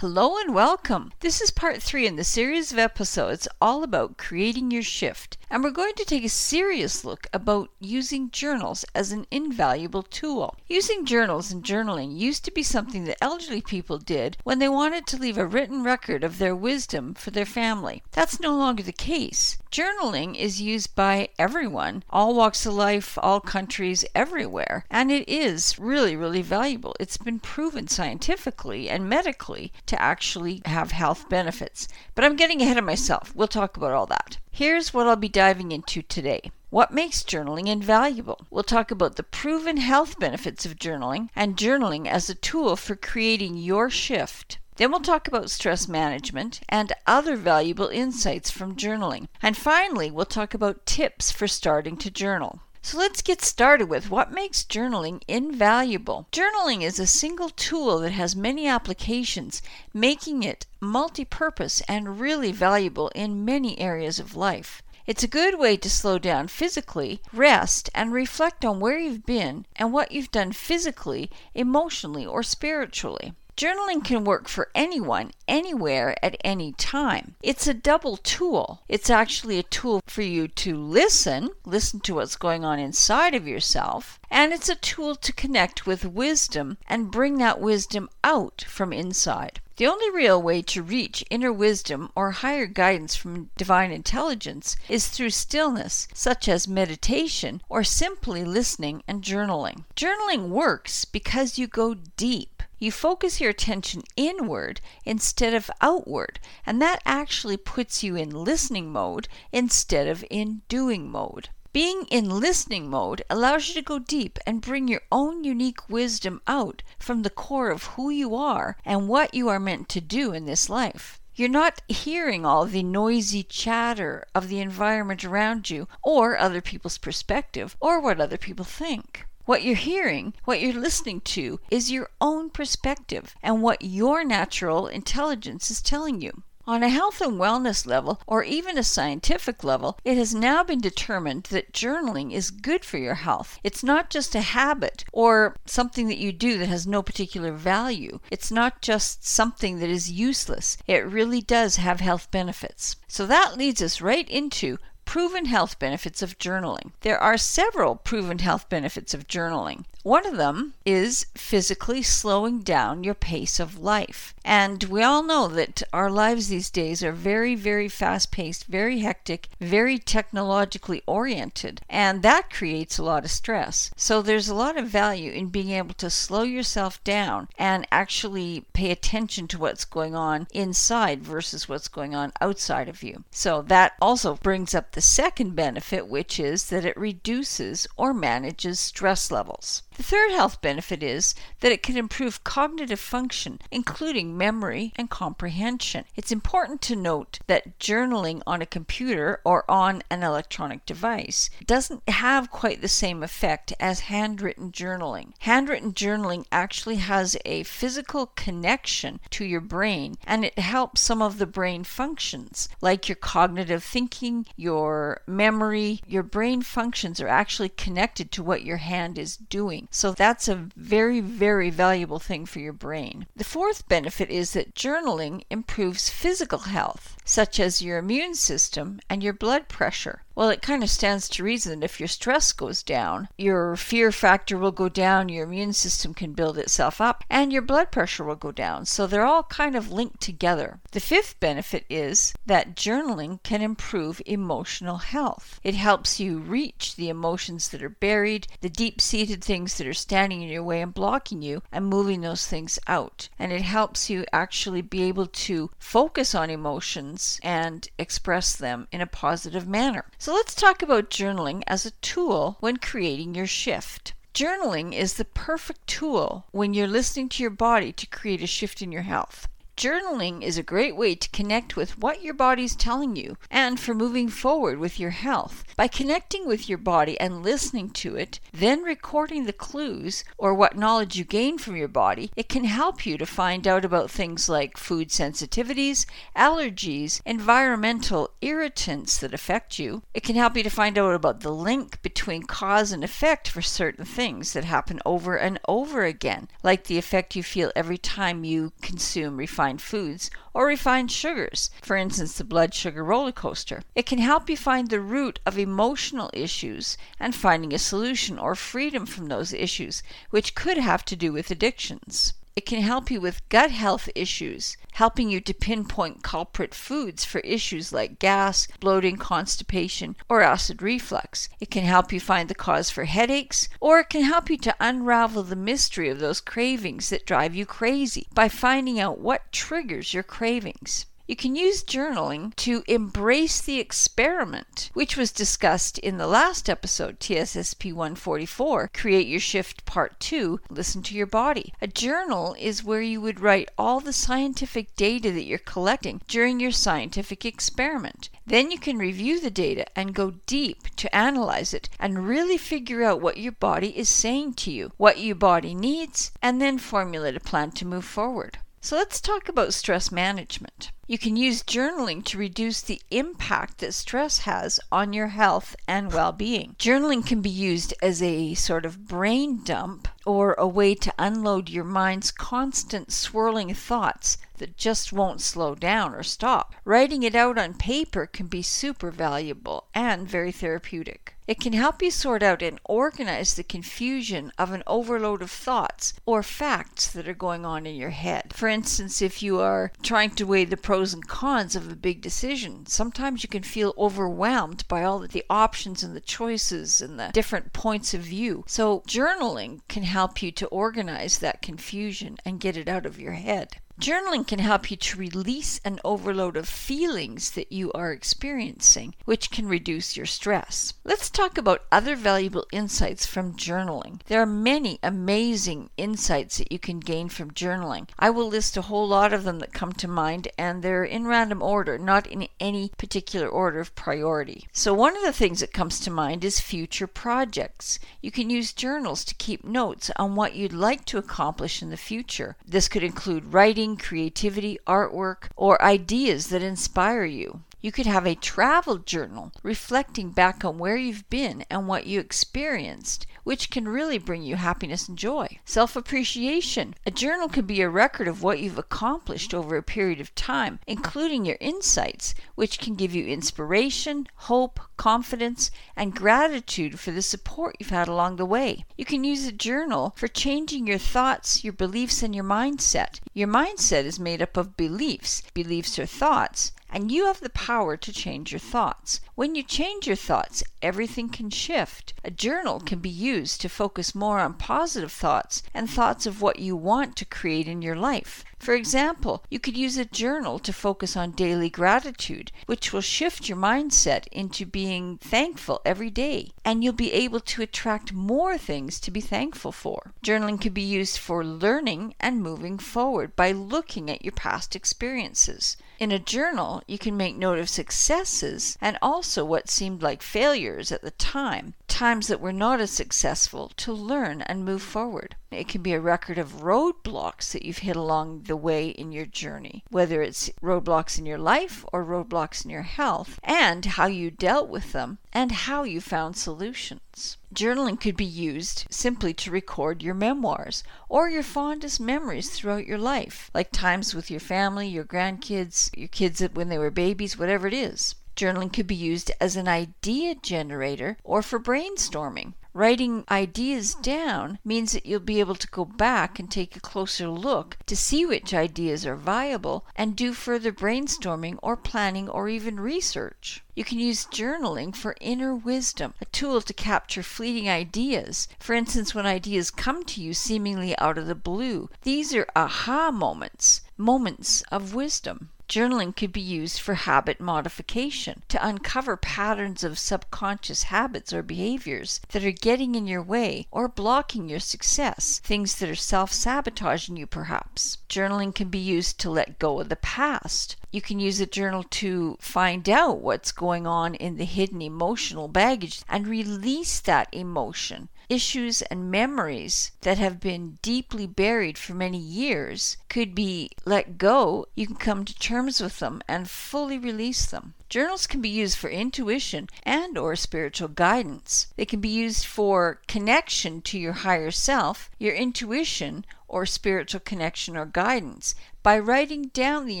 Hello and welcome. This is part three in the series of episodes all about creating your shift. And we're going to take a serious look about using journals as an invaluable tool. Using journals and journaling used to be something that elderly people did when they wanted to leave a written record of their wisdom for their family. That's no longer the case. Journaling is used by everyone, all walks of life, all countries, everywhere, and it is really, really valuable. It's been proven scientifically and medically to actually have health benefits. But I'm getting ahead of myself. We'll talk about all that. Here's what I'll be diving into today. What makes journaling invaluable? We'll talk about the proven health benefits of journaling and journaling as a tool for creating your shift. Then we'll talk about stress management and other valuable insights from journaling. And finally, we'll talk about tips for starting to journal. So let's get started with what makes journaling invaluable. Journaling is a single tool that has many applications, making it multi purpose and really valuable in many areas of life. It's a good way to slow down physically, rest, and reflect on where you've been and what you've done physically, emotionally, or spiritually. Journaling can work for anyone, anywhere, at any time. It's a double tool. It's actually a tool for you to listen, listen to what's going on inside of yourself, and it's a tool to connect with wisdom and bring that wisdom out from inside. The only real way to reach inner wisdom or higher guidance from divine intelligence is through stillness, such as meditation or simply listening and journaling. Journaling works because you go deep. You focus your attention inward instead of outward, and that actually puts you in listening mode instead of in doing mode. Being in listening mode allows you to go deep and bring your own unique wisdom out from the core of who you are and what you are meant to do in this life. You're not hearing all the noisy chatter of the environment around you, or other people's perspective, or what other people think. What you're hearing, what you're listening to, is your own perspective and what your natural intelligence is telling you. On a health and wellness level, or even a scientific level, it has now been determined that journaling is good for your health. It's not just a habit or something that you do that has no particular value. It's not just something that is useless. It really does have health benefits. So that leads us right into proven health benefits of journaling. There are several proven health benefits of journaling. One of them is physically slowing down your pace of life. And we all know that our lives these days are very, very fast paced, very hectic, very technologically oriented, and that creates a lot of stress. So there's a lot of value in being able to slow yourself down and actually pay attention to what's going on inside versus what's going on outside of you. So that also brings up the second benefit, which is that it reduces or manages stress levels. The third health benefit is that it can improve cognitive function, including memory and comprehension. It's important to note that journaling on a computer or on an electronic device doesn't have quite the same effect as handwritten journaling. Handwritten journaling actually has a physical connection to your brain and it helps some of the brain functions, like your cognitive thinking, your memory. Your brain functions are actually connected to what your hand is doing. So that's a very, very valuable thing for your brain. The fourth benefit is that journaling improves physical health, such as your immune system and your blood pressure. Well, it kind of stands to reason if your stress goes down, your fear factor will go down, your immune system can build itself up, and your blood pressure will go down. So they're all kind of linked together. The fifth benefit is that journaling can improve emotional health. It helps you reach the emotions that are buried, the deep seated things that are standing in your way and blocking you, and moving those things out. And it helps you actually be able to focus on emotions and express them in a positive manner. So let's talk about journaling as a tool when creating your shift. Journaling is the perfect tool when you're listening to your body to create a shift in your health. Journaling is a great way to connect with what your body's telling you and for moving forward with your health. By connecting with your body and listening to it, then recording the clues or what knowledge you gain from your body, it can help you to find out about things like food sensitivities, allergies, environmental irritants that affect you. It can help you to find out about the link between cause and effect for certain things that happen over and over again, like the effect you feel every time you consume refined refined foods or refined sugars, for instance, the blood sugar roller coaster. It can help you find the root of emotional issues and finding a solution or freedom from those issues, which could have to do with addictions. It can help you with gut health issues, helping you to pinpoint culprit foods for issues like gas, bloating, constipation, or acid reflux. It can help you find the cause for headaches, or it can help you to unravel the mystery of those cravings that drive you crazy by finding out what triggers your cravings. You can use journaling to embrace the experiment, which was discussed in the last episode, TSSP 144, Create Your Shift Part 2, Listen to Your Body. A journal is where you would write all the scientific data that you're collecting during your scientific experiment. Then you can review the data and go deep to analyze it and really figure out what your body is saying to you, what your body needs, and then formulate a plan to move forward. So let's talk about stress management. You can use journaling to reduce the impact that stress has on your health and well being. Journaling can be used as a sort of brain dump or a way to unload your mind's constant swirling thoughts that just won't slow down or stop. Writing it out on paper can be super valuable and very therapeutic. It can help you sort out and organize the confusion of an overload of thoughts or facts that are going on in your head. For instance, if you are trying to weigh the pros and cons of a big decision, sometimes you can feel overwhelmed by all of the options and the choices and the different points of view. So, journaling can help you to organize that confusion and get it out of your head. Journaling can help you to release an overload of feelings that you are experiencing, which can reduce your stress. Let's talk about other valuable insights from journaling. There are many amazing insights that you can gain from journaling. I will list a whole lot of them that come to mind, and they're in random order, not in any particular order of priority. So, one of the things that comes to mind is future projects. You can use journals to keep notes on what you'd like to accomplish in the future. This could include writing creativity, artwork, or ideas that inspire you. You could have a travel journal reflecting back on where you've been and what you experienced, which can really bring you happiness and joy. Self appreciation. A journal could be a record of what you've accomplished over a period of time, including your insights, which can give you inspiration, hope, confidence, and gratitude for the support you've had along the way. You can use a journal for changing your thoughts, your beliefs, and your mindset. Your mindset is made up of beliefs. Beliefs are thoughts, and you have the power to change your thoughts. When you change your thoughts, everything can shift. A journal can be used to focus more on positive thoughts and thoughts of what you want to create in your life. For example, you could use a journal to focus on daily gratitude, which will shift your mindset into being thankful every day, and you'll be able to attract more things to be thankful for. Journaling can be used for learning and moving forward by looking at your past experiences. In a journal, you can make note of successes and also what seemed like failures at the time, times that were not as successful, to learn and move forward. It can be a record of roadblocks that you've hit along the way in your journey, whether it's roadblocks in your life or roadblocks in your health, and how you dealt with them and how you found solutions. Journaling could be used simply to record your memoirs or your fondest memories throughout your life, like times with your family, your grandkids, your kids when they were babies, whatever it is. Journaling could be used as an idea generator or for brainstorming. Writing ideas down means that you'll be able to go back and take a closer look to see which ideas are viable and do further brainstorming or planning or even research. You can use journaling for inner wisdom, a tool to capture fleeting ideas. For instance, when ideas come to you seemingly out of the blue, these are aha moments, moments of wisdom. Journaling could be used for habit modification to uncover patterns of subconscious habits or behaviors that are getting in your way or blocking your success, things that are self sabotaging you, perhaps. Journaling can be used to let go of the past. You can use a journal to find out what's going on in the hidden emotional baggage and release that emotion issues and memories that have been deeply buried for many years could be let go, you can come to terms with them and fully release them. Journals can be used for intuition and or spiritual guidance. They can be used for connection to your higher self, your intuition or spiritual connection or guidance by writing down the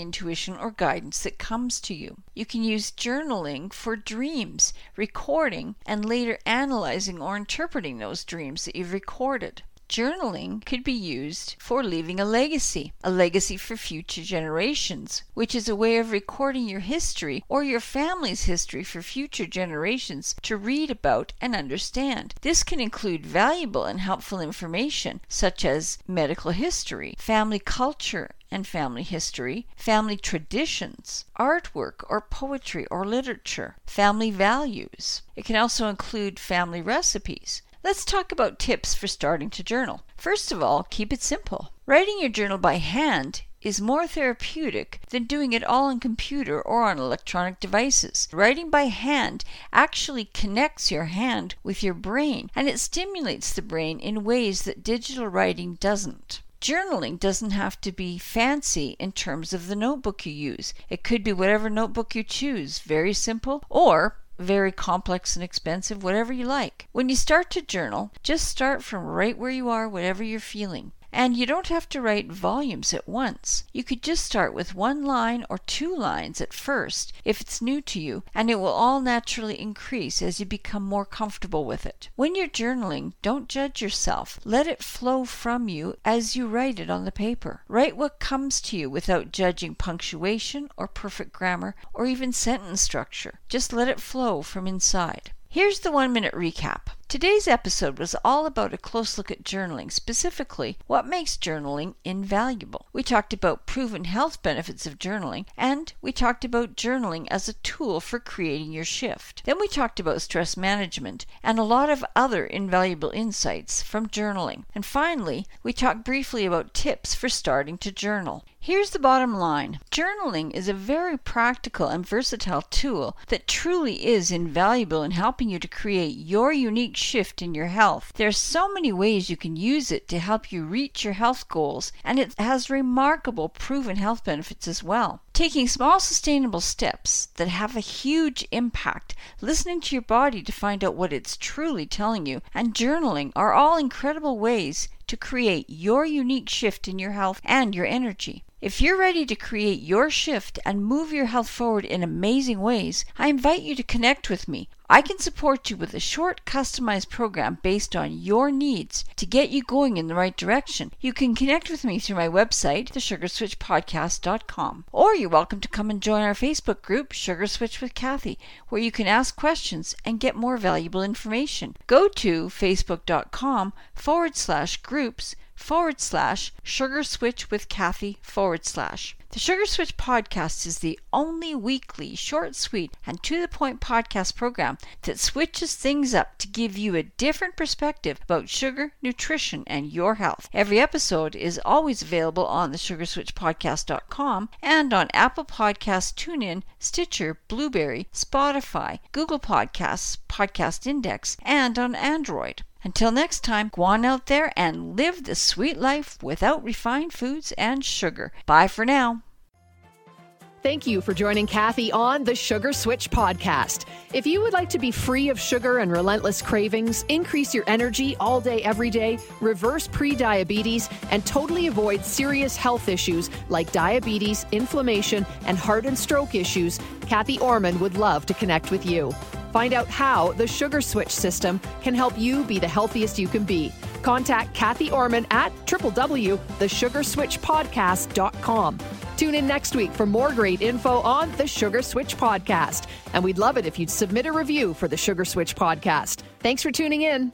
intuition or guidance that comes to you. You can use journaling for dreams, recording, and later analyzing or interpreting those dreams that you've recorded. Journaling could be used for leaving a legacy, a legacy for future generations, which is a way of recording your history or your family's history for future generations to read about and understand. This can include valuable and helpful information such as medical history, family culture, and family history, family traditions, artwork or poetry or literature, family values. It can also include family recipes, Let's talk about tips for starting to journal. First of all, keep it simple. Writing your journal by hand is more therapeutic than doing it all on computer or on electronic devices. Writing by hand actually connects your hand with your brain and it stimulates the brain in ways that digital writing doesn't. Journaling doesn't have to be fancy in terms of the notebook you use. It could be whatever notebook you choose, very simple, or very complex and expensive, whatever you like. When you start to journal, just start from right where you are, whatever you're feeling. And you don't have to write volumes at once. You could just start with one line or two lines at first if it's new to you, and it will all naturally increase as you become more comfortable with it. When you're journaling, don't judge yourself. Let it flow from you as you write it on the paper. Write what comes to you without judging punctuation or perfect grammar or even sentence structure. Just let it flow from inside. Here's the one minute recap. Today's episode was all about a close look at journaling, specifically what makes journaling invaluable. We talked about proven health benefits of journaling, and we talked about journaling as a tool for creating your shift. Then we talked about stress management and a lot of other invaluable insights from journaling. And finally, we talked briefly about tips for starting to journal. Here's the bottom line journaling is a very practical and versatile tool that truly is invaluable in helping you to create your unique shift in your health. There's so many ways you can use it to help you reach your health goals, and it has remarkable proven health benefits as well. Taking small sustainable steps that have a huge impact, listening to your body to find out what it's truly telling you, and journaling are all incredible ways to create your unique shift in your health and your energy. If you're ready to create your shift and move your health forward in amazing ways, I invite you to connect with me. I can support you with a short customized program based on your needs to get you going in the right direction. You can connect with me through my website, thesugarswitchpodcast.com, or you're welcome to come and join our Facebook group, Sugar Switch with Cathy, where you can ask questions and get more valuable information. Go to facebook.com forward slash groups forward slash sugar switch with Cathy forward slash. The Sugar Switch podcast is the only weekly, short, sweet, and to the point podcast program that switches things up to give you a different perspective about sugar, nutrition, and your health. Every episode is always available on the sugarswitchpodcast.com and on Apple Podcasts, TuneIn, Stitcher, Blubrry, Spotify, Google Podcasts, Podcast Index, and on Android. Until next time, go on out there and live the sweet life without refined foods and sugar. Bye for now. Thank you for joining Cathy on the Sugar Switch podcast. If you would like to be free of sugar and relentless cravings, increase your energy all day, every day, reverse pre-diabetes, and totally avoid serious health issues like diabetes, inflammation, and heart and stroke issues, Cathy Ormon would love to connect with you. Find out how the Sugar Switch system can help you be the healthiest you can be. Contact Cathy Ormon at www.thesugarswitchpodcast.com. Tune in next week for more great info on the Sugar Switch Podcast. And we'd love it if you'd submit a review for the Sugar Switch Podcast. Thanks for tuning in.